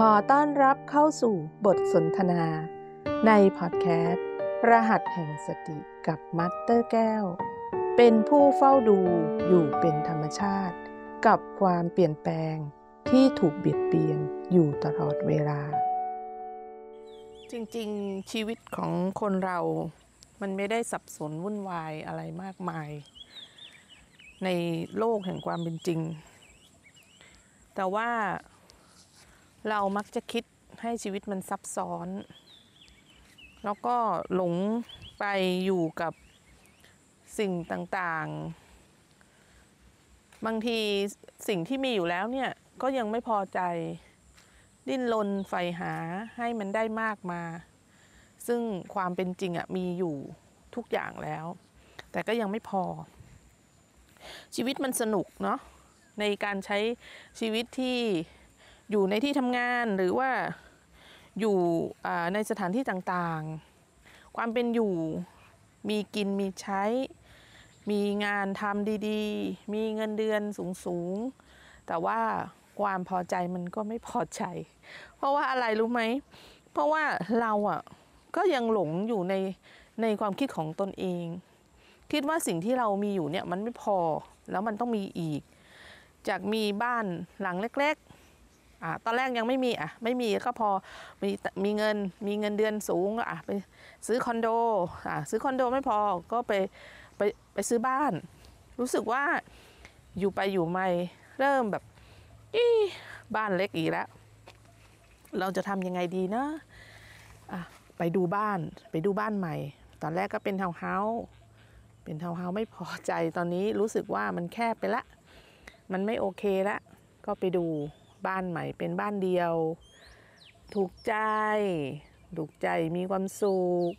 ขอต้อนรับเข้าสู่บทสนทนา ในพอดแคสต์ รหัสแห่งสติกับมัตเตอร์แก้ว เป็นผู้เฝ้าดูอยู่เป็นธรรมชาติ กับความเปลี่ยนแปลงที่ถูกเบียดเบียนอยู่ตลอดเวลา จริงๆ ชีวิตของคนเรามันไม่ได้สับสนวุ่นวายอะไรมากมาย ในโลกแห่งความเป็นจริง แต่ว่า เรามักจะคิดให้ชีวิตมันซับซ้อน แล้วก็หลงไปอยู่กับสิ่งต่างๆ บางทีสิ่งที่มีอยู่แล้วเนี่ยก็ยังไม่พอใจ ดิ้นรนใฝ่หาให้มันได้มากมา ซึ่งความเป็นจริงอะมีอยู่ทุกอย่างแล้ว แต่ก็ยังไม่พอ ชีวิตมันสนุกเนาะในการใช้ชีวิตที่ อยู่ในที่ทำงานหรือว่าอยู่ในสถานที่ต่างๆ ความเป็นอยู่มีกินมีใช้ มีงานทำดีๆ มีเงินเดือนสูงๆ แต่ว่าความพอใจมันก็ไม่พอใจ เพราะว่าอะไรรู้ไหม เพราะว่าเราอะก็ยังหลงอยู่ในในความคิดของตนเอง คิดว่าสิ่งที่เรามีอยู่เนี่ยมันไม่พอแล้วมันต้องมีอีก จากมีบ้านหลังเล็ก อ่าตอนแรกยังไม่มีอะไม่มีก็พอมีมีเงินมีเงินเดือนสูงอะไปซื้อคอนโดอะซื้อคอนโดไม่พอก็ไปไปไปซื้อบ้าน รู้สึกว่าอยู่ไปอยู่ไม่เริ่มแบบอีบ้านเล็กอีกแล้ว เราจะทำยังไงดีนะอะไปดูบ้านไปดูบ้านใหม่ ตอนแรกก็เป็นทาวน์เฮาส์เป็นทาวน์เฮาส์ไม่พอใจตอนนี้รู้สึกว่ามันแคบไปละ มันไม่โอเคละ ก็ไปดู บ้านใหม่เป็นบ้านเดียว ถูกใจ ถูกใจมีความสุข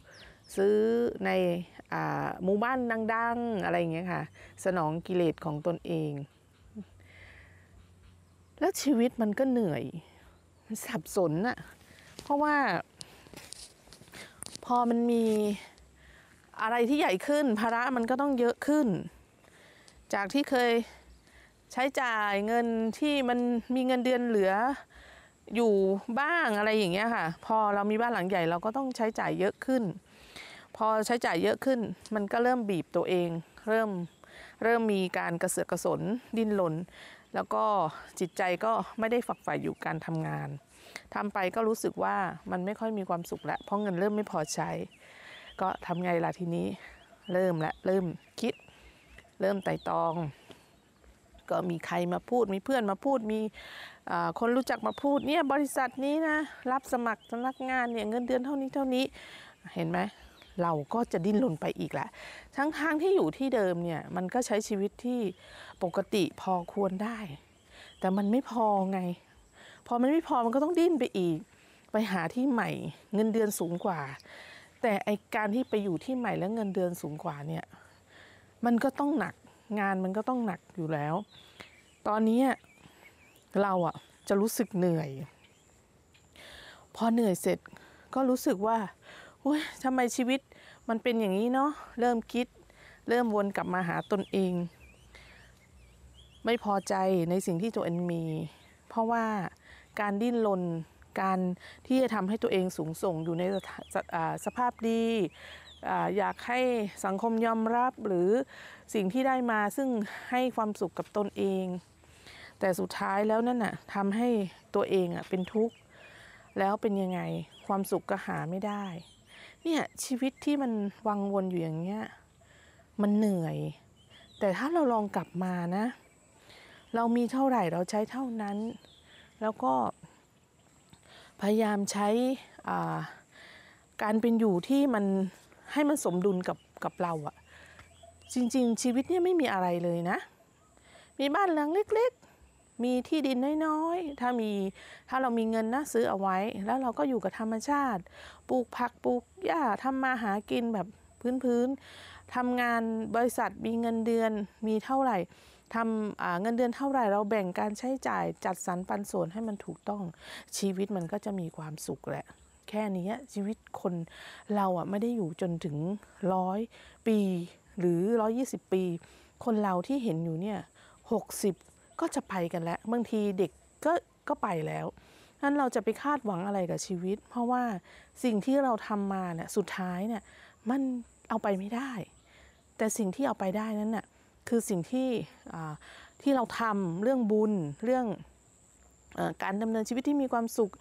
ซื้อในหมู่บ้านดัง ๆ อะไรอย่างเงี้ยค่ะ สนองกิเลสของตนเอง แล้วชีวิตมันก็เหนื่อย มันสับสนอะเพราะว่า พอมันมีอะไรที่ใหญ่ขึ้นภาระมันก็ต้องเยอะขึ้น จากที่เคย ใช้จ่ายเงินที่มันมีเงินเดือนเหลืออยู่บ้างอะไรอย่างเงี้ยค่ะ พอเรามีบ้านหลังใหญ่เราก็ต้องใช้จ่ายเยอะขึ้น พอใช้จ่ายเยอะขึ้น มันก็เริ่มบีบตัวเอง เริ่มเริ่มมีการกระเสือกกระสนดิ้นรนแล้วก็จิตใจก็ไม่ได้ฝักใฝ่อยู่การทำงาน ทำไปก็รู้สึกว่ามันไม่ค่อยมีความสุขแล้ว เพราะเงินเริ่มไม่พอใช้ ก็ทำไงล่ะทีนี้ เริ่มละเริ่มคิด เริ่มไต่ตอง ก็มีใครมาพูดมีเพื่อนมาพูดมีคนรู้จักมาพูดเนี่ยบริษัทนี้นะรับสมัครพนักงานเนี่ยเงินเดือนเท่านี้เท่านี้เห็นไหมเราก็จะดิ้นรนไปอีกแหละ ทั้งทางที่อยู่ที่เดิมเนี่ยมันก็ใช้ชีวิตที่ปกติพอควรได้ แต่มันไม่พอไง พอมันไม่พอมันก็ต้องดิ้นไปอีก ไปหาที่ใหม่เงินเดือนสูงกว่า แต่ไอการที่ไปอยู่ที่ใหม่แล้วเงินเดือนสูงกว่าเนี่ยมันก็ต้องหนัก งานมันก็ต้องหนักอยู่แล้ว ตอนนี้เราอะจะรู้สึกเหนื่อย พอเหนื่อยเสร็จก็รู้สึกว่าอุ้ยทำไมชีวิตมันเป็นอย่างนี้เนาะเริ่มคิด เริ่มวนกลับมาหาตนเอง ไม่พอใจในสิ่งที่ตัวเองมี เพราะว่าการดิ้นรนการที่จะทำให้ตัวเองสูงส่งอยู่ในสภาพดี อยากให้สังคมยอมรับหรือสิ่งที่ได้มาซึ่งให้ความสุขกับตนเอง แต่สุดท้ายแล้วนั่นน่ะทำให้ตัวเองอะเป็นทุกข์ แล้วเป็นยังไงความสุขก็หาไม่ได้ เนี่ยชีวิตที่มันวังวนอยู่อย่างเงี้ยมันเหนื่อย แต่ถ้าเราลองกลับมานะ เรามีเท่าไหร่เราใช้เท่านั้น แล้วก็พยายามใช้การเป็นอยู่ที่มัน ให้มันสมดุลกับกับเราอะจริง ๆ ชีวิตเนี่ยไม่มีอะไรเลยนะ มีบ้านหลังเล็ก ๆ มีที่ดินน้อยๆ ถ้ามีถ้าเรามีเงินนะซื้อเอาไว้ แล้วเราก็อยู่กับธรรมชาติ ปลูกผักปลูกหญ้าทำมาหากินแบบพื้นๆทำงานบริษัทมีเงินเดือนมีเท่าไหร่ทำเงินเดือนเท่าไหร่เราแบ่งการใช้จ่ายจัดสรรปันส่วนให้มันถูกต้องชีวิตมันก็จะมีความสุขแหละ แค่นี้ชีวิตคนเราอะไม่ได้อยู่จนถึงร้อยปีหรือร้อยี่สิบปี คนเราที่เห็นอยู่เนี่ยหกสิบก็จะไปกันแล้วบางทีเด็กก็ก็ไปแล้วนั้นเราจะไปคาดหวังอะไรกับชีวิต เพราะว่าสิ่งที่เราทำมาเนี่ยสุดท้ายเนี่ยมันเอาไปไม่ได้ แต่สิ่งที่เอาไปได้นั้นน่ะคือสิ่งที่อ่าที่เราทำเรื่องบุญเรื่อง การดำเนินชีวิตที่มีความสุข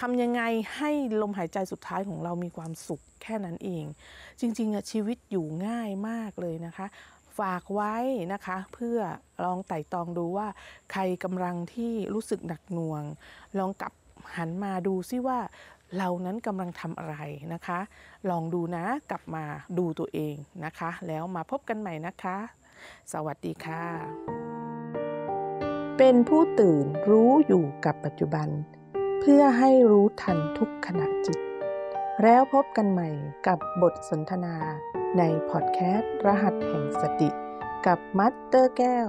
ทำยังไงให้ลมหายใจสุดท้ายของเรามีความสุขแค่นั้นเอง จริงๆชีวิตอยู่ง่ายมากเลยนะคะ ฝากไว้นะคะ เพื่อลองไต่ตองดูว่า ใครกำลังที่รู้สึกหนักหน่วง ลองกลับหันมาดูซิว่าเรานั้นกำลังทำอะไรนะคะ ลองดูนะกลับมาดูตัวเองนะคะ แล้วมาพบกันใหม่นะคะ สวัสดีค่ะ เป็นผู้ตื่นรู้อยู่กับปัจจุบัน เพื่อให้รู้ทันทุกขณะจิต แล้วพบกันใหม่กับบทสนทนาในพอดแคสต์รหัสแห่งสติ กับมัตเตอร์แก้ว